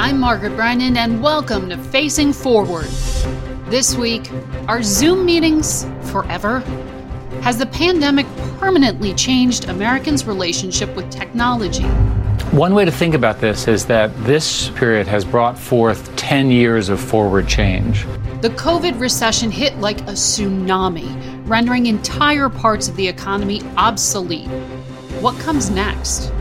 I'm Margaret Brennan, and welcome to Facing Forward. This week, are Zoom meetings forever? Has the pandemic permanently changed Americans' relationship with technology? One way to think about this is that this period has brought forth 10 years of forward change. The COVID recession hit like a tsunami, rendering entire parts of the economy obsolete. What comes next?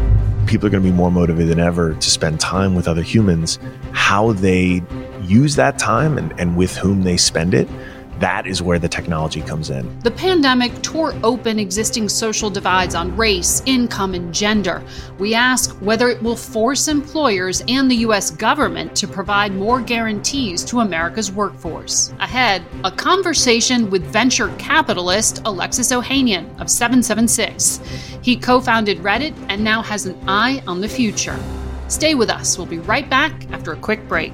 People are going to be more motivated than ever to spend time with other humans. How they use that time and, and with whom they spend it that is where the technology comes in. The pandemic tore open existing social divides on race, income, and gender. We ask whether it will force employers and the U.S. government to provide more guarantees to America's workforce. Ahead, a conversation with venture capitalist Alexis Ohanian of 776. He co founded Reddit and now has an eye on the future. Stay with us. We'll be right back after a quick break.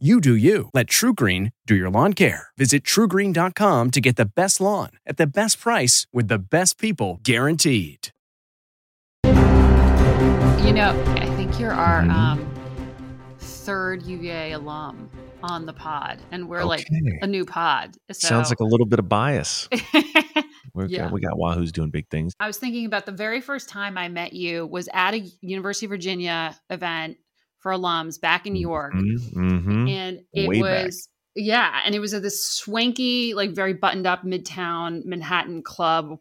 You do you. Let TruGreen do your lawn care. Visit trugreen.com to get the best lawn at the best price with the best people guaranteed. You know, I think you're our mm-hmm. um, third UVA alum on the pod, and we're okay. like a new pod. So. Sounds like a little bit of bias. we yeah. we got Wahoo's doing big things. I was thinking about the very first time I met you was at a University of Virginia event for alums back in New York. Mm-hmm. mm-hmm. And it Way was back. yeah, and it was at this swanky, like very buttoned up midtown Manhattan club.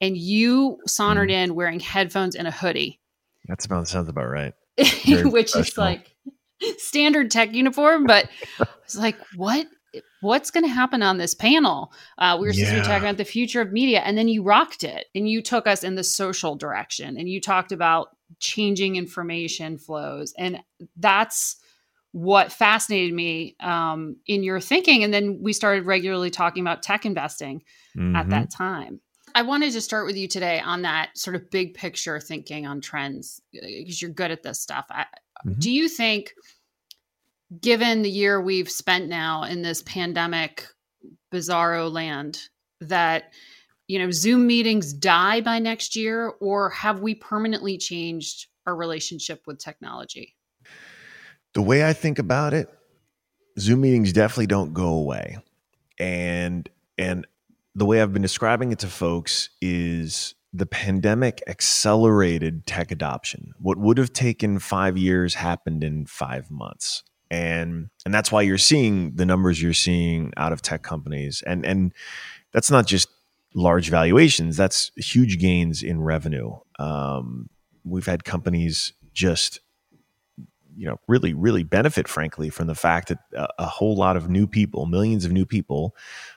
And you sauntered mm. in wearing headphones and a hoodie. That's about sounds about right. Which is like standard tech uniform, but I was like, what what's going to happen on this panel? Uh, we were supposed yeah. to be talking about the future of media, and then you rocked it, and you took us in the social direction, and you talked about changing information flows. And that's what fascinated me um, in your thinking. And then we started regularly talking about tech investing mm-hmm. at that time. I wanted to start with you today on that sort of big picture thinking on trends because you're good at this stuff. I, mm-hmm. Do you think, given the year we've spent now in this pandemic bizarro land, that you know, Zoom meetings die by next year, or have we permanently changed our relationship with technology? The way I think about it, Zoom meetings definitely don't go away. And and the way I've been describing it to folks is the pandemic accelerated tech adoption. What would have taken 5 years happened in 5 months. And and that's why you're seeing the numbers you're seeing out of tech companies. And and that's not just large valuations, that's huge gains in revenue. Um, we've had companies just you know really really benefit frankly from the fact that a, a, whole lot of new people millions of new people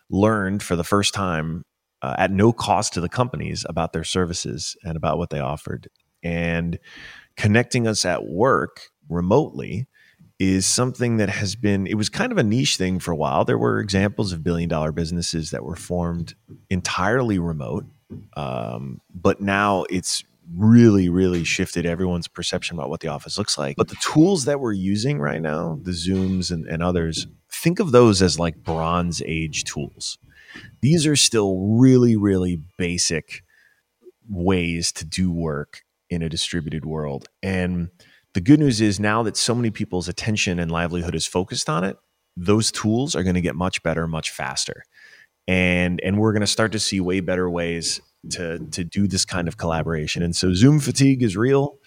learned for the first time uh, at no cost to the companies about their services and about what they offered and connecting us at work remotely is something that has been it was kind of a niche thing for a while. There were examples of billion dollar businesses that were formed entirely remote um, but now it's really really shifted everyone's perception about what the office looks like. But the tools that we're using right now the zooms and, and others think of those as like bronze age tools. These are still really really basic ways to do work in a distributed world. And the good news is now that so many people's attention and livelihood is focused on it, those tools are going to get much better, much faster. And and we're going to start to see way better ways to to do this kind of collaboration. And so Zoom fatigue is real.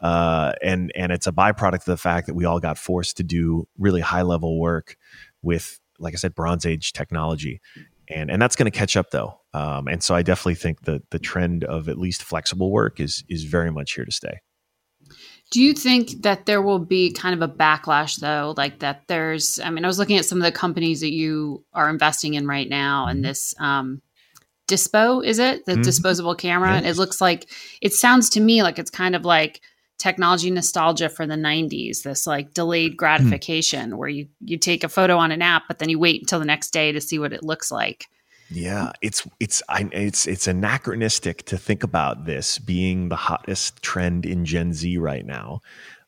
Uh, and and it's a byproduct of the fact that we all got forced to do really high level work with, like I said, Bronze Age technology, and and that's going to catch up though. Um, and so I definitely think that the trend of at least flexible work is is very much here to stay Do you think that there will be kind of a backlash though? Like that there's, I mean, I was looking at some of the companies that you are investing in right now and mm-hmm. this, um, Dispo, is it the mm-hmm. disposable camera? Yes. It looks like it sounds to me like it's kind of like technology nostalgia for the 90s this like delayed hmm. gratification mm. where you you take a photo on an app but then you wait until the next day to see what it looks like yeah, it's it's I, it's it's anachronistic to think about this being the hottest trend in Gen Z right now.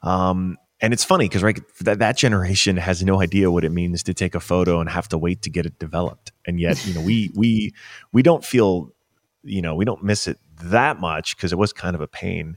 Um, and it's funny because right that, that generation has no idea what it means to take a photo and have to wait to get it developed. And yet, you know, we we we don't feel, you know, we don't miss it that much because it was kind of a pain.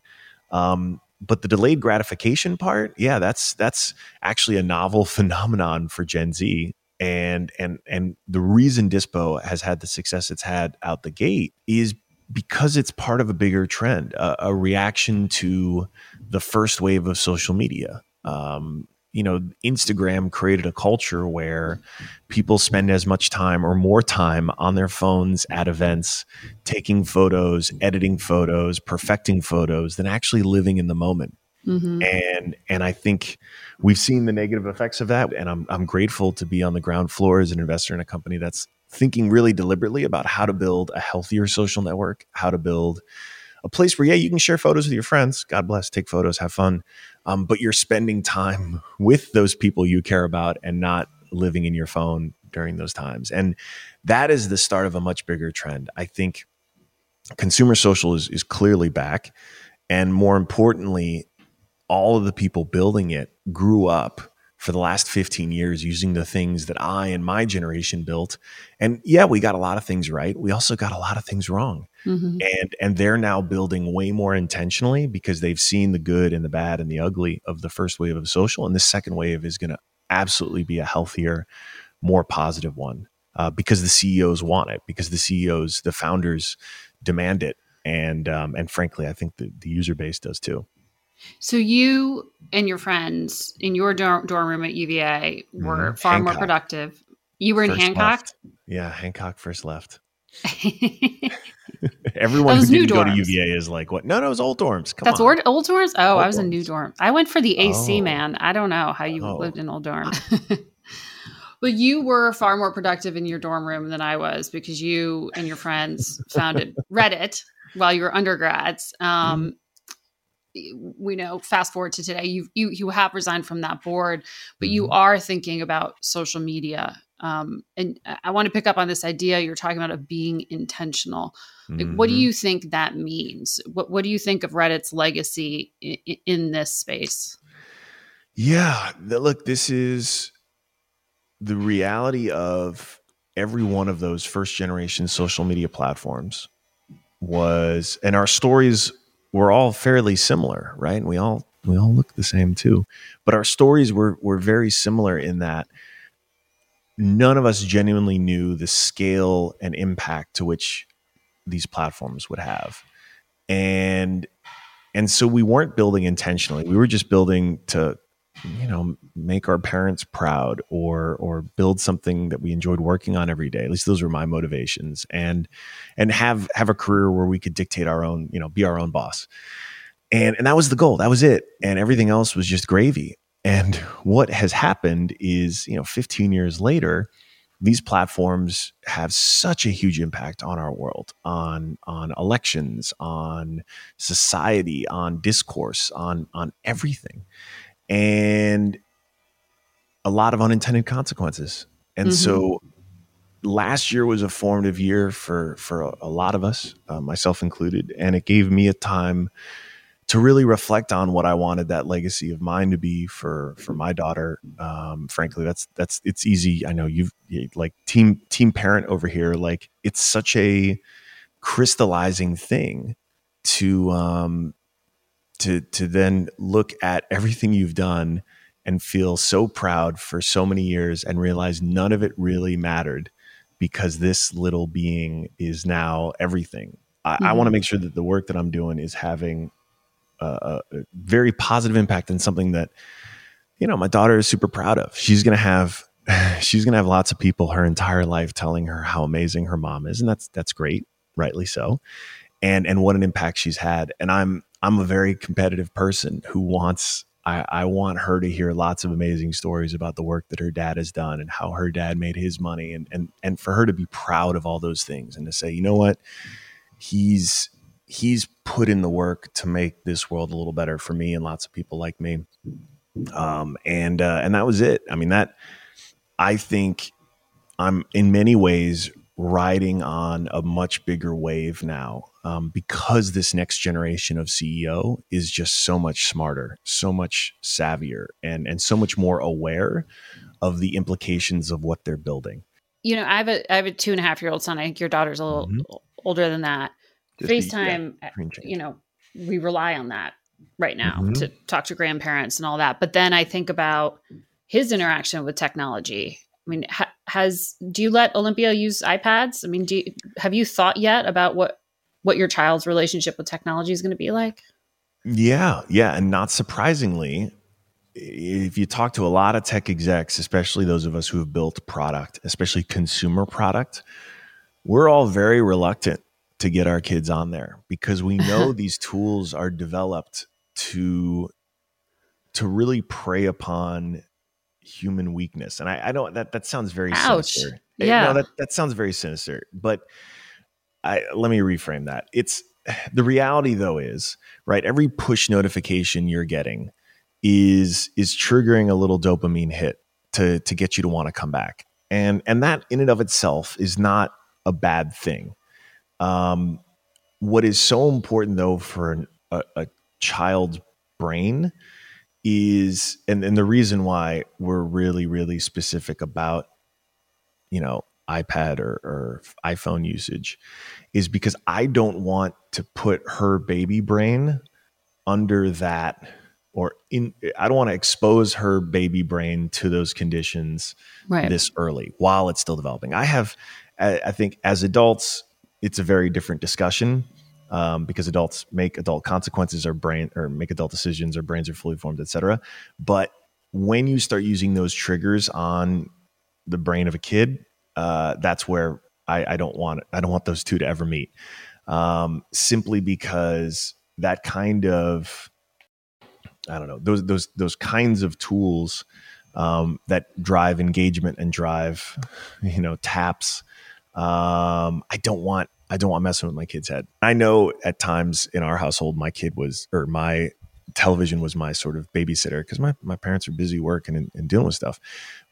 Um, but the delayed gratification part, yeah, that's that's actually a novel phenomenon for Gen Z and and and the reason dispo has had the success it's had out the gate is because it's part of a bigger trend a, a reaction to the first wave of social media. Um, you know instagram created a culture where people spend as much time or more time on their phones at events taking photos editing photos perfecting photos than actually living in the moment Mm-hmm. And and I think we've seen the negative effects of that. And I'm I'm grateful to be on the ground floor as an investor in a company that's thinking really deliberately about how to build a healthier social network, how to build a place where yeah you can share photos with your friends. God bless, take photos, have fun, um, but you're spending time with those people you care about and not living in your phone during those times. And that is the start of a much bigger trend. I think consumer social is is clearly back. And more importantly, all of the people building it grew up for the last 15 years using the things that I and my generation built. And yeah, we got a lot of things right. We also got a lot of things wrong. Mm-hmm. And and they're now building way more intentionally because they've seen the good and the bad and the ugly of the first wave of social. And the second wave is going to absolutely be a healthier, more positive one. Uh, because the CEOs want it, because the CEOs, the founders demand it, and um, and frankly, I think the, the user base does too. So you and your friends in your dorm, dorm room at UVA were mm-hmm. far Hancock. more productive. You were in Hancock. Left. Yeah, Hancock first left. Everyone who didn't go to UVA is like, what? No, no, it was old dorms. Come That's on. old, dorms. Oh, old I was dorms. in new dorm. I went for the AC, oh. man. I don't know how you oh. lived in old dorm. but you were far more productive in your dorm room than I was because you and your friends founded Reddit while you were undergrads. Um, mm-hmm we know fast forward to today you you you have resigned from that board but you mm-hmm. are thinking about social media um, and i want to pick up on this idea you're talking about of being intentional like, mm-hmm. what do mm-hmm. you think that means what what do you think of reddit's legacy in, in this space yeah look this is the reality of every one of those first generation social media platforms was and our stories we're all fairly similar, right? And we all we all look the same too. But our stories were were very similar in that none of us genuinely knew the scale and impact to which these platforms would have. And and so we weren't building intentionally. We were just building to you know make our parents proud or or build something that we enjoyed working on every day. At least those were my motivations. And and have have a career where we could dictate our own you know be our own boss. And and that was the goal. That was it. And everything else was just gravy. And what has happened is you know 15 years later these platforms have such a huge impact on our world on on elections on society on discourse on on everything and a lot of unintended consequences. And mm-hmm. so last year was a formative year for for a, a lot of us, uh, myself included, and it gave me a time to really reflect on what I wanted that legacy of mine to be for for my daughter. Um, frankly, that's that's it's easy. I know you've like team team parent over here. Like it's such a crystallizing thing to um, to to then look at everything you've done and feel so proud for so many years and realize none of it really mattered because this little being is now everything. I, mm-hmm. I want to make sure that the work that I'm doing is having a, a, very positive impact and something that you know my daughter is super proud of. She's gonna have she's gonna have lots of people her entire life telling her how amazing her mom is, and that's that's great, rightly so, and and what an impact she's had. And I'm I'm a very competitive person who wants I, I, want her to hear lots of amazing stories about the work that her dad has done and how her dad made his money and and and for her to be proud of all those things and to say, you know what, he's he's put in the work to make this world a little better for me and lots of people like me. Um, and uh, and that was it. I mean that I think I'm in many ways riding on a much bigger wave now um, because this next generation of CEO is just so much smarter, so much savvier, and and so much more aware of the implications of what they're building. You know, I have a I have a two and a half year old son. I think your daughter's a little mm-hmm. older than that. Just FaceTime, be, yeah, you know, we rely on that right now mm-hmm. to talk to grandparents and all that. But then I think about his interaction with technology I mean, ha- has do you let Olympia use iPads? I mean, do you, have you thought yet about what what your child's relationship with technology is going to be like? Yeah, yeah, and not surprisingly, if you talk to a lot of tech execs, especially those of us who have built product, especially consumer product, we're all very reluctant to get our kids on there because we know these tools are developed to to really prey upon human weakness. And I, I don't that that sounds very Ouch. sinister. Eh, yeah. No, that, that sounds very sinister. But I let me reframe that. It's the reality though is, right, every push notification you're getting is is triggering a little dopamine hit to to get you to want to come back. And and that in and of itself is not a bad thing. Um, what is so important though for an, a, a child's brain is and, and the reason why we're really really specific about you know ipad or, or iphone usage is because i don't want to put her baby brain under that or in i don't want to expose her baby brain to those conditions right. this early while it's still developing i have i think as adults it's a very different discussion um, because adults make adult consequences or brain or make adult decisions or brains are fully formed, etc. But when you start using those triggers on the brain of a kid, uh, that's where I, I, don't want I don't want those two to ever meet. Um, simply because that kind of I don't know those those those kinds of tools um, that drive engagement and drive you know taps. Um, I don't want I don't want messing with my kid's head. I know at times in our household, my kid was, or my television was my sort of babysitter because my, my parents are busy working and, and dealing with stuff.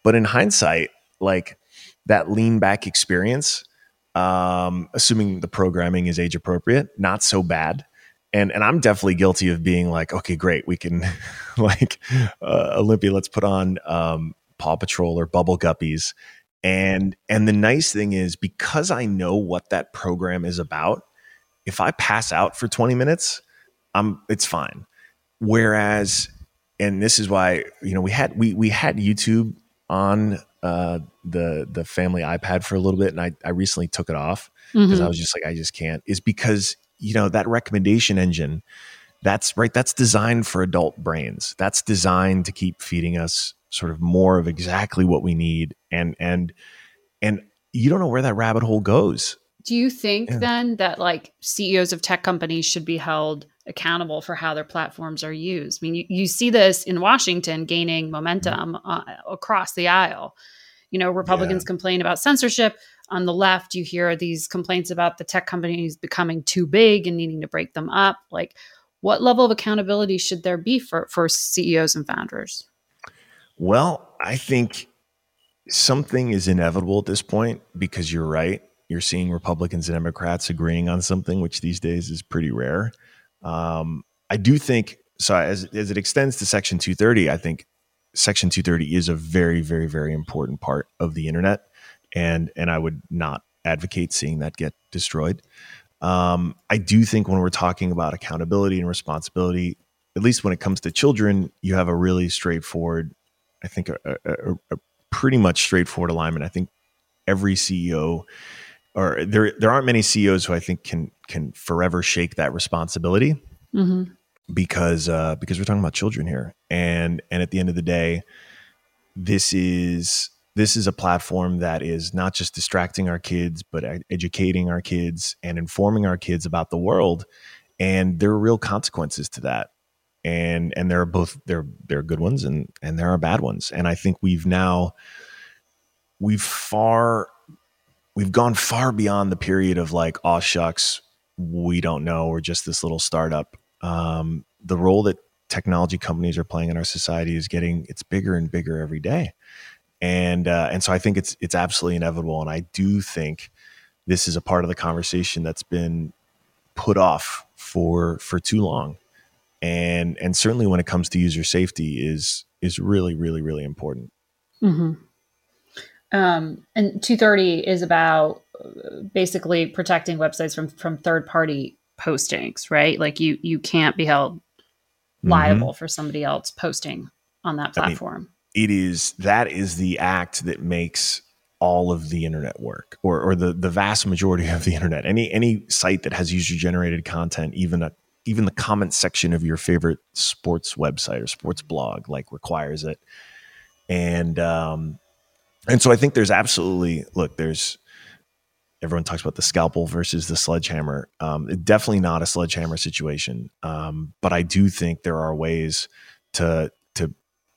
But in hindsight, like that lean back experience, um, assuming the programming is age appropriate, not so bad. And, and I'm definitely guilty of being like, okay, great, we can like uh, Olympia, let's put on um, Paw Patrol or Bubble Guppies and and the nice thing is because I know what that program is about, if I pass out for 20 minutes, I'm it's fine. Whereas and this is why, you know, we had we we had YouTube on uh, the the family iPad for a little bit and I I recently took it off because mm-hmm. I was just like I just can't. Is because, you know, that recommendation engine that's right that's designed for adult brains. That's designed to keep feeding us sort of more of exactly what we need and and and you don't know where that rabbit hole goes do you think yeah. then that like ceos of tech companies should be held accountable for how their platforms are used i mean you, you see this in washington gaining momentum mm-hmm. uh, across the aisle you know republicans yeah. complain about censorship on the left you hear these complaints about the tech companies becoming too big and needing to break them up like what level of accountability should there be for for ceos and founders well, I think something is inevitable at this point because you're right. You're seeing Republicans and Democrats agreeing on something, which these days is pretty rare. Um, I do think so. As as it extends to Section 230, I think Section 230 is a very, very, very important part of the internet, and and I would not advocate seeing that get destroyed. Um, I do think when we're talking about accountability and responsibility, at least when it comes to children, you have a really straightforward I think, a, a, a pretty much straightforward alignment. I think every CEO or there there aren't many CEOs who I think can can forever shake that responsibility mm-hmm. Because uh, because we're talking about children here, and and at the end of the day, this is this is a platform that is not just distracting our kids, but educating our kids and informing our kids about the world. and there are real consequences to that. And and there are both there there are good ones and and there are bad ones. And i think we've now we've far we've gone far beyond the period of like oh shucks we don't know. We're just this little startup um, the role that technology companies are playing in our society is getting it's bigger and bigger every day. And uh, and so i think it's it's absolutely inevitable. And i do think this is a part of the conversation that's been put off for for too long. And and certainly when it comes to user safety is is really really really important. Mm-hmm. um, and 230 is about uh, basically protecting websites from from third party postings right like you you can't be held mm-hmm. liable mm-hmm. for somebody else posting on that platform I mean, it is that is the act that makes all of the internet work or, or the, the vast majority of the internet any any site that has user generated content even a even the comment section of your favorite sports website or sports blog like requires it and um and so i think there's absolutely look there's everyone talks about the scalpel versus the sledgehammer um definitely not a sledgehammer situation um but i do think there are ways to to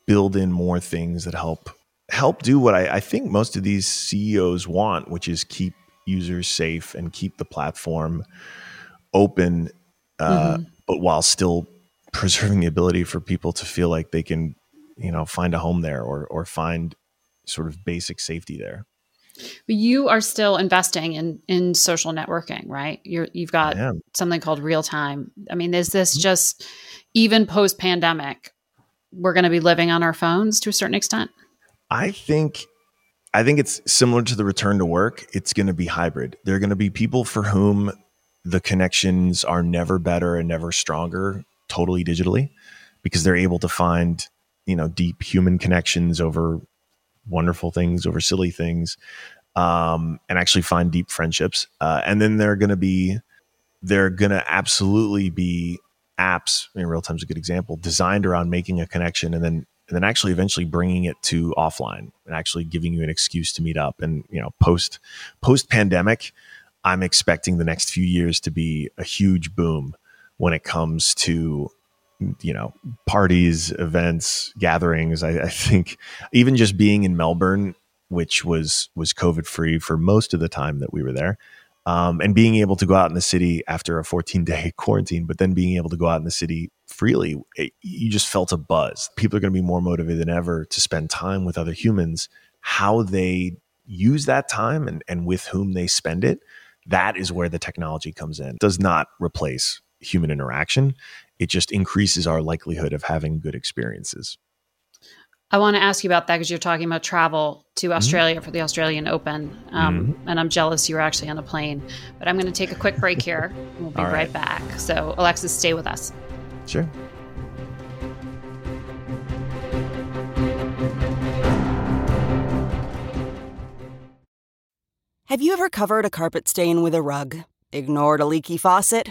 build in more things that help help do what I, I think most of these ceos want which is keep users safe and keep the platform open uh, mm-hmm. but while still preserving the ability for people to feel like they can, you know, find a home there or or find sort of basic safety there. You are still investing in in social networking, right? You're you've got something called real time. I mean, is this mm-hmm. just even post pandemic? We're going to be living on our phones to a certain extent. I think I think it's similar to the return to work. It's going to be hybrid. There are going to be people for whom the connections are never better and never stronger totally digitally because they're able to find you know deep human connections over wonderful things over silly things um, and actually find deep friendships. Uh, and then they're going to be they're going to absolutely be apps I mean, real time's a good example designed around making a connection and then and then actually eventually bringing it to offline and actually giving you an excuse to meet up. And you know post post pandemic I'm expecting the next few years to be a huge boom when it comes to you know parties events gatherings I, I, think even just being in melbourne which was was covid free for most of the time that we were there um, and being able to go out in the city after a 14 day quarantine but then being able to go out in the city freely it, you just felt a buzz people are going to be more motivated than ever to spend time with other humans how they use that time and, and with whom they spend it that is where the technology comes in. It does not replace human interaction. It just increases our likelihood of having good experiences. I want to ask you about that because you're talking about travel to mm-hmm. Australia mm-hmm. for the Australian Open. Um, mm-hmm. And I'm jealous you were actually on a plane. But I'm going to take a quick break here. and We'll be right. right back. So, Alexis, stay with us. Sure. Have you ever covered a carpet stain with a rug? Ignored a leaky faucet?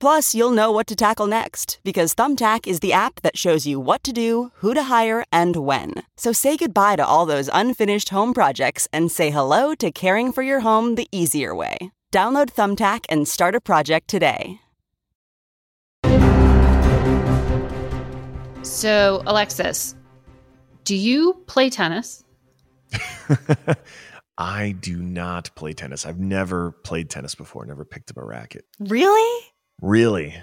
Plus, you'll know what to tackle next because Thumbtack is the app that shows you what to do, who to hire, and when. So say goodbye to all those unfinished home projects and say hello to caring for your home the easier way. Download Thumbtack and start a project today. So, Alexis, do you play tennis? I do not play tennis. I've never played tennis before, never picked up a racket. Really? Really,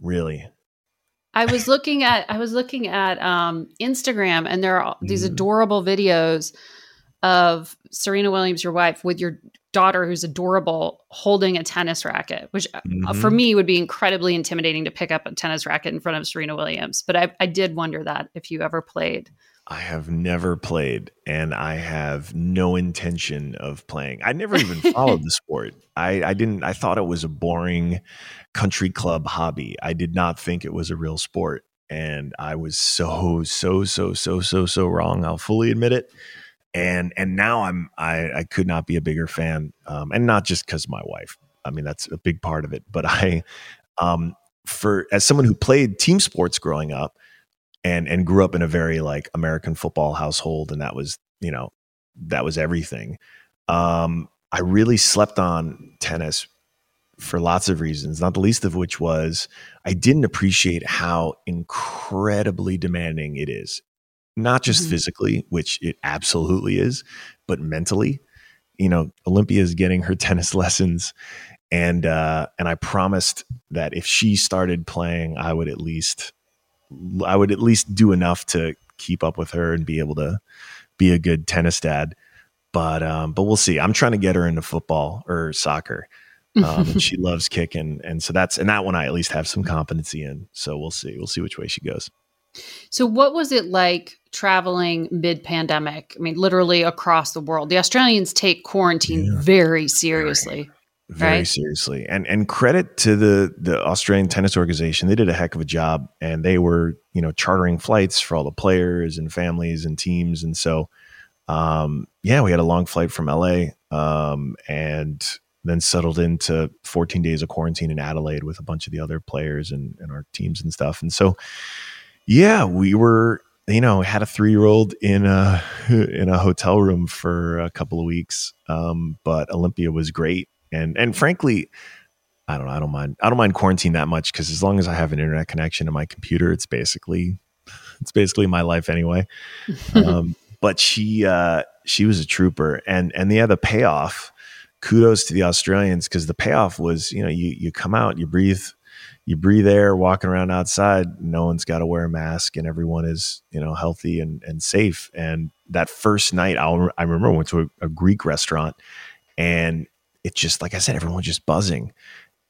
really. I was looking at I was looking at um, Instagram, and there are these mm. adorable videos of Serena Williams, your wife, with your daughter, who's adorable, holding a tennis racket, which uh, mm-hmm. for me would be incredibly intimidating to pick up a tennis racket in front of Serena Williams. But I, I did wonder that if you ever played. I have never played and I have no intention of playing. I never even followed the sport. I, I didn't, I thought it was a boring country club hobby. I did not think it was a real sport. And I was so, so, so, so, so, so wrong. I'll fully admit it. and and now I'm I I could not be a bigger fan, um, and not just because my wife. I mean that's a big part of it, but I um, for as someone who played team sports growing up and and grew up in a very like American football household, and that was you know that was everything. Um, I really slept on tennis for lots of reasons, not the least of which was I didn't appreciate how incredibly demanding it is. Not just mm-hmm. physically, which it absolutely is, but mentally. You know, Olympia is getting her tennis lessons and uh, and I promised that if she started playing, I would at least I would at least do enough to keep up with her and be able to be a good tennis dad. But um, but we'll see. I'm trying to get her into football or soccer. Um, and she loves kicking, and so that's and that one I at least have some competency in. So we'll see. We'll see which way she goes. So, what was it like traveling mid pandemic? I mean, literally across the world. The Australians take quarantine yeah. very seriously very right? seriously. And and credit to the the Australian tennis organization. They did a heck of a job and they were, you know, chartering flights for all the players and families and teams and so um yeah, we had a long flight from LA um and then settled into 14 days of quarantine in Adelaide with a bunch of the other players and, and our teams and stuff. And so yeah, we were you know had a three year old in a in a hotel room for a couple of weeks, um, but Olympia was great and and frankly, I don't know. I don't mind. I don't mind quarantine that much because as long as I have an internet connection to my computer, it's basically it's basically my life anyway. um, but she uh, she was a trooper, and and yeah, the payoff. Kudos to the Australians because the payoff was you know you you come out you breathe you breathe air walking around outside no one's got to wear a mask and everyone is you know healthy and and safe and that first night I'll, i remember I went to a, a greek restaurant and it just like I said, everyone's just buzzing,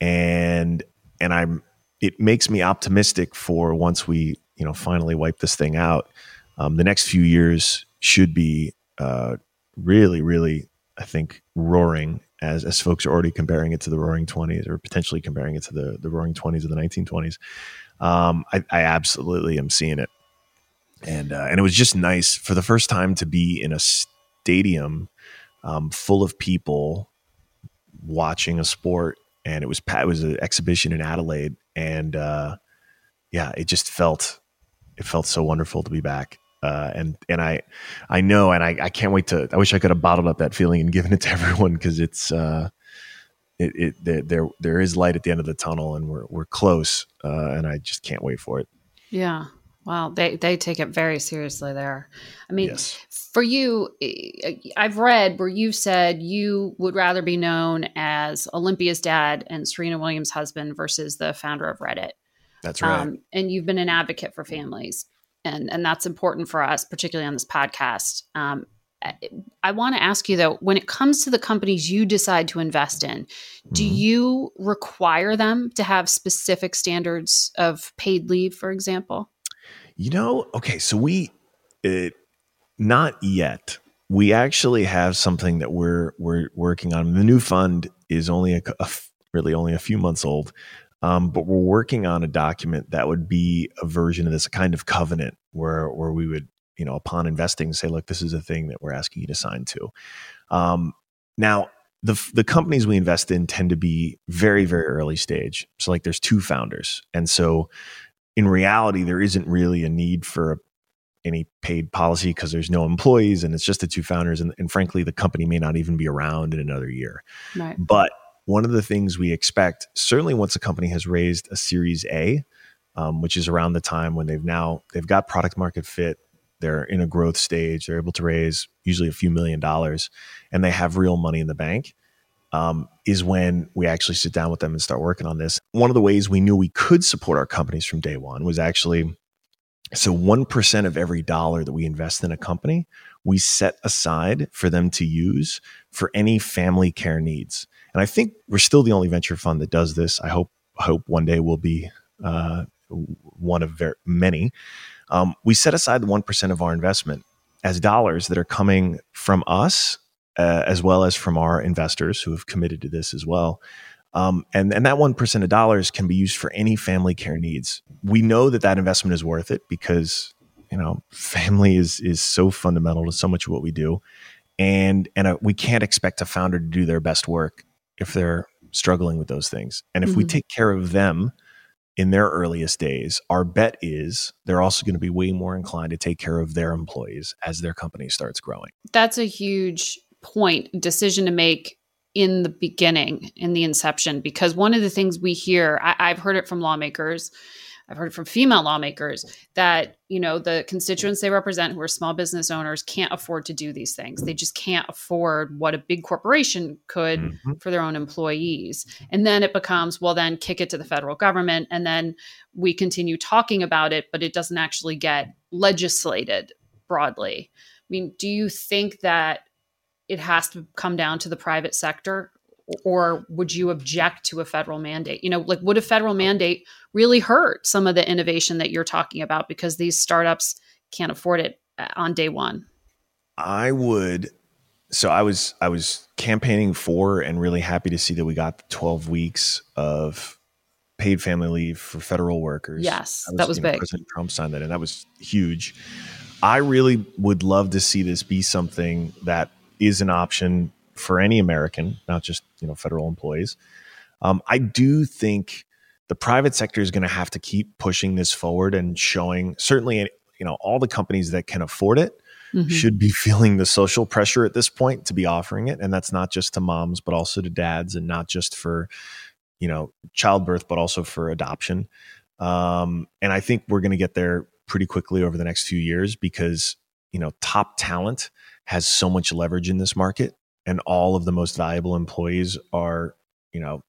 and and I'm it makes me optimistic for once we you know finally wipe this thing out. Um, the next few years should be uh, really, really, I think, roaring as as folks are already comparing it to the Roaring Twenties or potentially comparing it to the the Roaring Twenties of the 1920s. Um, I, I absolutely am seeing it, and uh, and it was just nice for the first time to be in a stadium um, full of people watching a sport, and it was it was an exhibition in Adelaide, and uh, yeah, it just felt it felt so wonderful to be back. Uh, and and I I know, and I, I can't wait to. I wish I could have bottled up that feeling and given it to everyone because it's uh, it, it there there is light at the end of the tunnel, and we're we're close, uh, and I just can't wait for it. Yeah, Wow, they they take it very seriously there. I mean, yes. for you, I've read where you said you would rather be known as Olympia's dad and Serena Williams' husband versus the founder of Reddit. That's right. Um, and you've been an advocate for families, and and that's important for us, particularly on this podcast. Um, I want to ask you though, when it comes to the companies you decide to invest in, do mm-hmm. you require them to have specific standards of paid leave, for example? You know, okay, so we it, not yet. We actually have something that we're we're working on. The new fund is only a, a really only a few months old, um, but we're working on a document that would be a version of this, a kind of covenant where where we would, you know, upon investing, say, look, this is a thing that we're asking you to sign to. Um, now, the the companies we invest in tend to be very very early stage. So like, there's two founders, and so in reality, there isn't really a need for any paid policy because there's no employees and it's just the two founders. And, and, frankly, the company may not even be around in another year. Right. But one of the things we expect, certainly once a company has raised a Series A, um, which is around the time when they've now they've got product market fit, they're in a growth stage, they're able to raise usually a few million dollars, and they have real money in the bank um, is when we actually sit down with them and start working on this. One of the ways we knew we could support our companies from day one was actually so 1% of every dollar that we invest in a company, we set aside for them to use for any family care needs. And I think we're still the only venture fund that does this. I hope hope one day we'll be uh, one of many. Um, we set aside the 1% of our investment as dollars that are coming from us uh, as well as from our investors who have committed to this as well. Um, and, and that 1% of dollars can be used for any family care needs. We know that that investment is worth it because you know, family is is so fundamental to so much of what we do, and and a, we can't expect a founder to do their best work if they're struggling with those things. And if mm-hmm. we take care of them in their earliest days, our bet is they're also going to be way more inclined to take care of their employees as their company starts growing. That's a huge point, decision to make in the beginning, in the inception, because one of the things we hear, I, have heard it from lawmakers I've heard it from female lawmakers that, you know, the constituents they represent who are small business owners can't afford to do these things. They just can't afford what a big corporation could mm-hmm. for their own employees. And then it becomes, well, then kick it to the federal government. And then we continue talking about it, but it doesn't actually get legislated broadly. I mean, do you think that it has to come down to the private sector or would you object to a federal mandate? You know, like would a federal mandate really hurt some of the innovation that you're talking about because these startups can't afford it uh, on day one? I would. So I was I was campaigning for and really happy to see that we got 12 weeks of paid family leave for federal workers. Yes, that was, that was big. Know, President Trump signed that, and that was huge. I really would love to see this be something that is an option for any American, not just you know federal employees. Um, I do think the private sector is going to have to keep pushing this forward and showing certainly you know all the companies that can afford it mm-hmm. should be feeling the social pressure at this point to be offering it and that's not just to moms but also to dads and not just for you know childbirth but also for adoption um, and i think we're going to get there pretty quickly over the next few years because you know top talent has so much leverage in this market and all of the most valuable employees are, you know,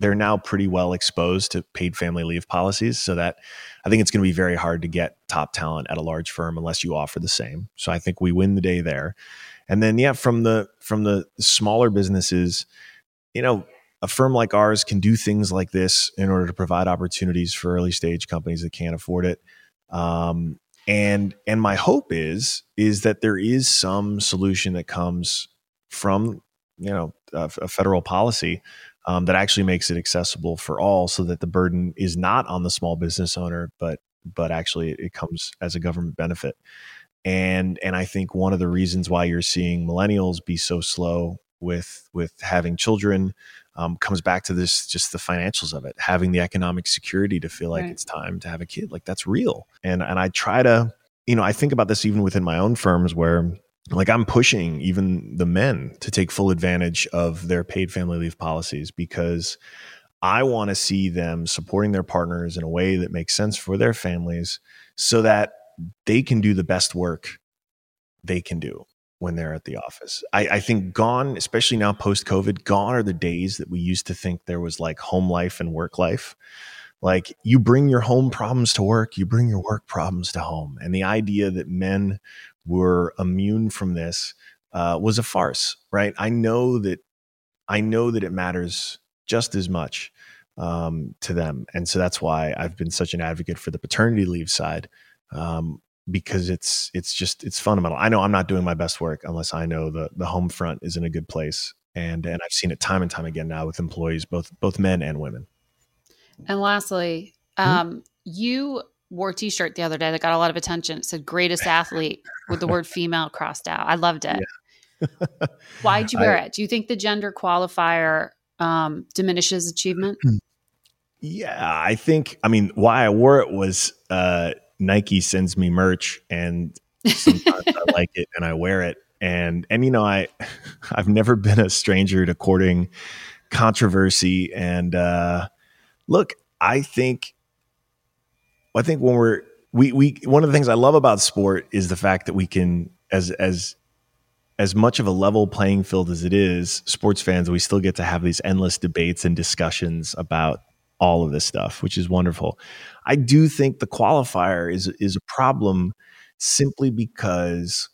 they're now pretty well exposed to paid family leave policies. So that I think it's going to be very hard to get top talent at a large firm unless you offer the same. So I think we win the day there. And then yeah, from the from the smaller businesses, you know, a firm like ours can do things like this in order to provide opportunities for early stage companies that can't afford it. Um, and and my hope is is that there is some solution that comes from you know a, a federal policy um, that actually makes it accessible for all, so that the burden is not on the small business owner, but but actually it comes as a government benefit. And and I think one of the reasons why you're seeing millennials be so slow with with having children um, comes back to this just the financials of it, having the economic security to feel like right. it's time to have a kid, like that's real. And and I try to, you know, I think about this even within my own firms where like I'm pushing even the men to take full advantage of their paid family leave policies because I want to see them supporting their partners in a way that makes sense for their families so that they can do the best work they can do when they're at the office. I, I think gone, especially now post COVID, gone are the days that we used to think there was like home life and work life. Like you bring your home problems to work, you bring your work problems to home. And the idea that men were immune from this uh, was a farce, right? I know that I know that it matters just as much um, to them, and so that's why I've been such an advocate for the paternity leave side um, because it's it's just it's fundamental. I know I'm not doing my best work unless I know the the home front is in a good place, and and I've seen it time and time again now with employees, both both men and women. And lastly, mm-hmm. um, mm-hmm. you wore a t-shirt the other day that got a lot of attention. It said greatest athlete with the word female crossed out. I loved it. Yeah. Why'd you wear I, it? Do you think the gender qualifier um, diminishes achievement? Yeah, I think, I mean, why I wore it was uh, Nike sends me merch and sometimes I like it and I wear it. And, and, you know, I, I've never been a stranger to courting controversy. And uh, look, I think I think when we're we we one of the things I love about sport is the fact that we can as as as much of a level playing field as it is, sports fans, we still get to have these endless debates and discussions about all of this stuff, which is wonderful. I do think the qualifier is is a problem simply because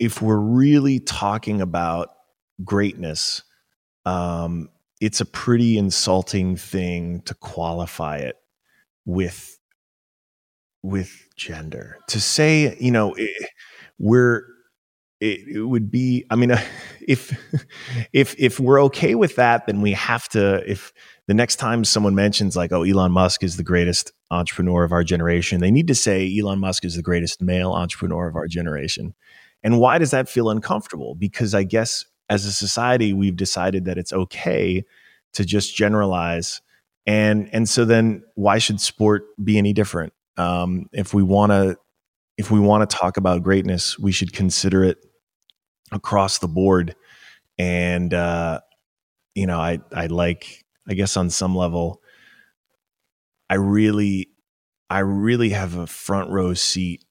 if we're really talking about greatness, um, it's a pretty insulting thing to qualify it with with gender to say you know eh, we're it, it would be. I mean, if if if we're okay with that, then we have to. If the next time someone mentions like, oh, Elon Musk is the greatest entrepreneur of our generation, they need to say Elon Musk is the greatest male entrepreneur of our generation. And why does that feel uncomfortable? Because I guess as a society, we've decided that it's okay to just generalize. And and so then why should sport be any different? Um, if we want to if we want to talk about greatness, we should consider it across the board. And uh, you know, I I like I guess on some level, I really I really have a front row seat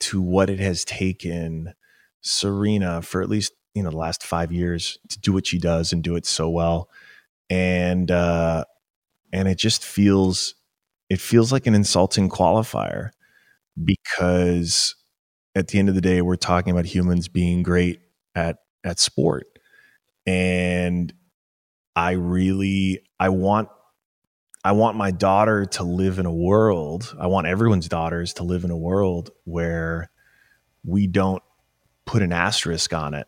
to what it has taken Serena for at least you know the last five years to do what she does and do it so well, and uh, and it just feels it feels like an insulting qualifier because at the end of the day we're talking about humans being great at at sport and I really I want I want my daughter to live in a world. I want everyone's daughters to live in a world where we don't put an asterisk on it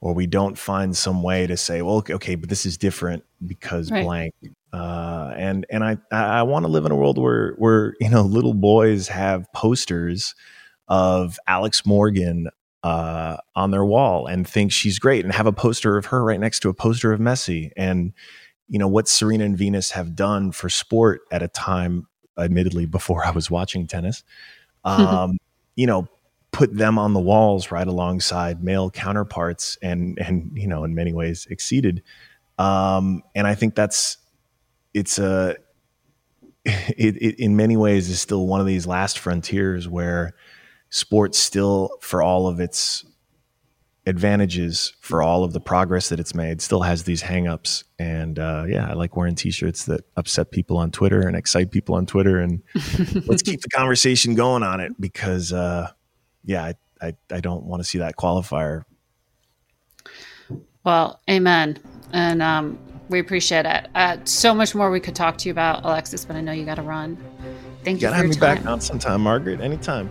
or we don't find some way to say, well, okay, but this is different because right. blank. Uh, and and I I want to live in a world where where you know little boys have posters of Alex Morgan uh, on their wall and think she's great, and have a poster of her right next to a poster of Messi, and you know what Serena and Venus have done for sport at a time, admittedly before I was watching tennis. Um, you know, put them on the walls right alongside male counterparts and and you know in many ways exceeded um, and i think that's it's a it, it, in many ways is still one of these last frontiers where sports still for all of its advantages for all of the progress that it's made still has these hangups and uh, yeah i like wearing t-shirts that upset people on twitter and excite people on twitter and let's keep the conversation going on it because uh, yeah, I, I, I don't want to see that qualifier. Well, amen. And um, we appreciate it. Uh, so much more we could talk to you about, Alexis, but I know you got to run. Thank you, you gotta have me time. back on sometime, Margaret. Anytime.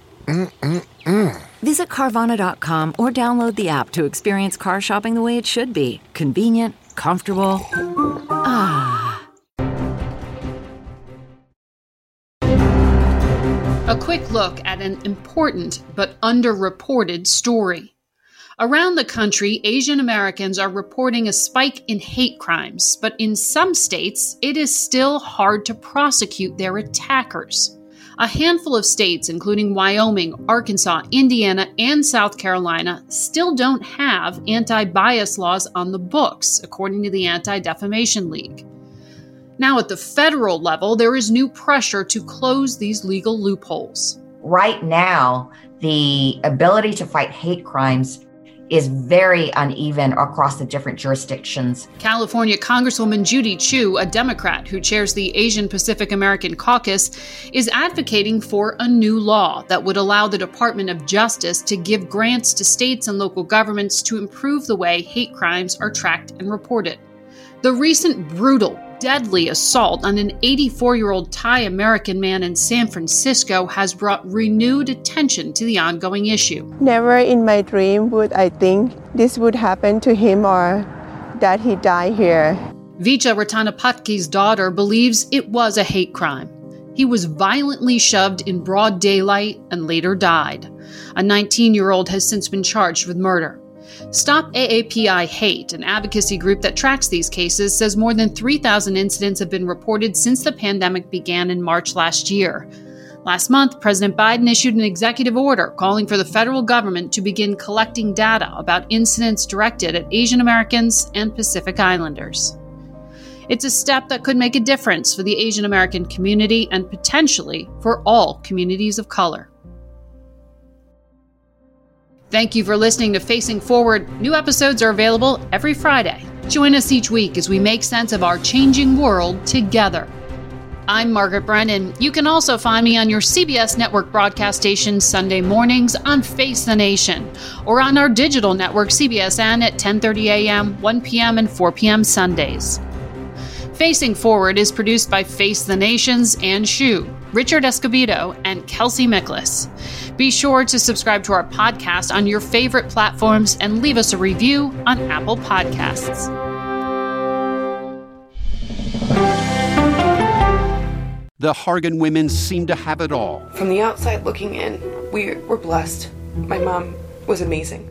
Mm-mm-mm. Visit Carvana.com or download the app to experience car shopping the way it should be convenient, comfortable. Ah. A quick look at an important but underreported story. Around the country, Asian Americans are reporting a spike in hate crimes, but in some states, it is still hard to prosecute their attackers. A handful of states, including Wyoming, Arkansas, Indiana, and South Carolina, still don't have anti bias laws on the books, according to the Anti Defamation League. Now, at the federal level, there is new pressure to close these legal loopholes. Right now, the ability to fight hate crimes is very uneven across the different jurisdictions. California Congresswoman Judy Chu, a Democrat who chairs the Asian Pacific American Caucus, is advocating for a new law that would allow the Department of Justice to give grants to states and local governments to improve the way hate crimes are tracked and reported. The recent brutal deadly assault on an 84 year old Thai American man in San Francisco has brought renewed attention to the ongoing issue. Never in my dream would I think this would happen to him or that he die here. Vicha Ratanapakdee's daughter believes it was a hate crime. He was violently shoved in broad daylight and later died. A 19 year old has since been charged with murder. Stop AAPI Hate, an advocacy group that tracks these cases, says more than 3,000 incidents have been reported since the pandemic began in March last year. Last month, President Biden issued an executive order calling for the federal government to begin collecting data about incidents directed at Asian Americans and Pacific Islanders. It's a step that could make a difference for the Asian American community and potentially for all communities of color. Thank you for listening to Facing Forward. New episodes are available every Friday. Join us each week as we make sense of our changing world together. I'm Margaret Brennan. You can also find me on your CBS network broadcast station Sunday mornings on Face the Nation or on our digital network CBSN at 10:30 a.m., 1 p.m., and 4 p.m. Sundays. Facing Forward is produced by Face the Nation's and Shu, Richard Escobedo, and Kelsey Miklas. Be sure to subscribe to our podcast on your favorite platforms and leave us a review on Apple Podcasts. The Hargan women seem to have it all. From the outside looking in, we were blessed. My mom was amazing.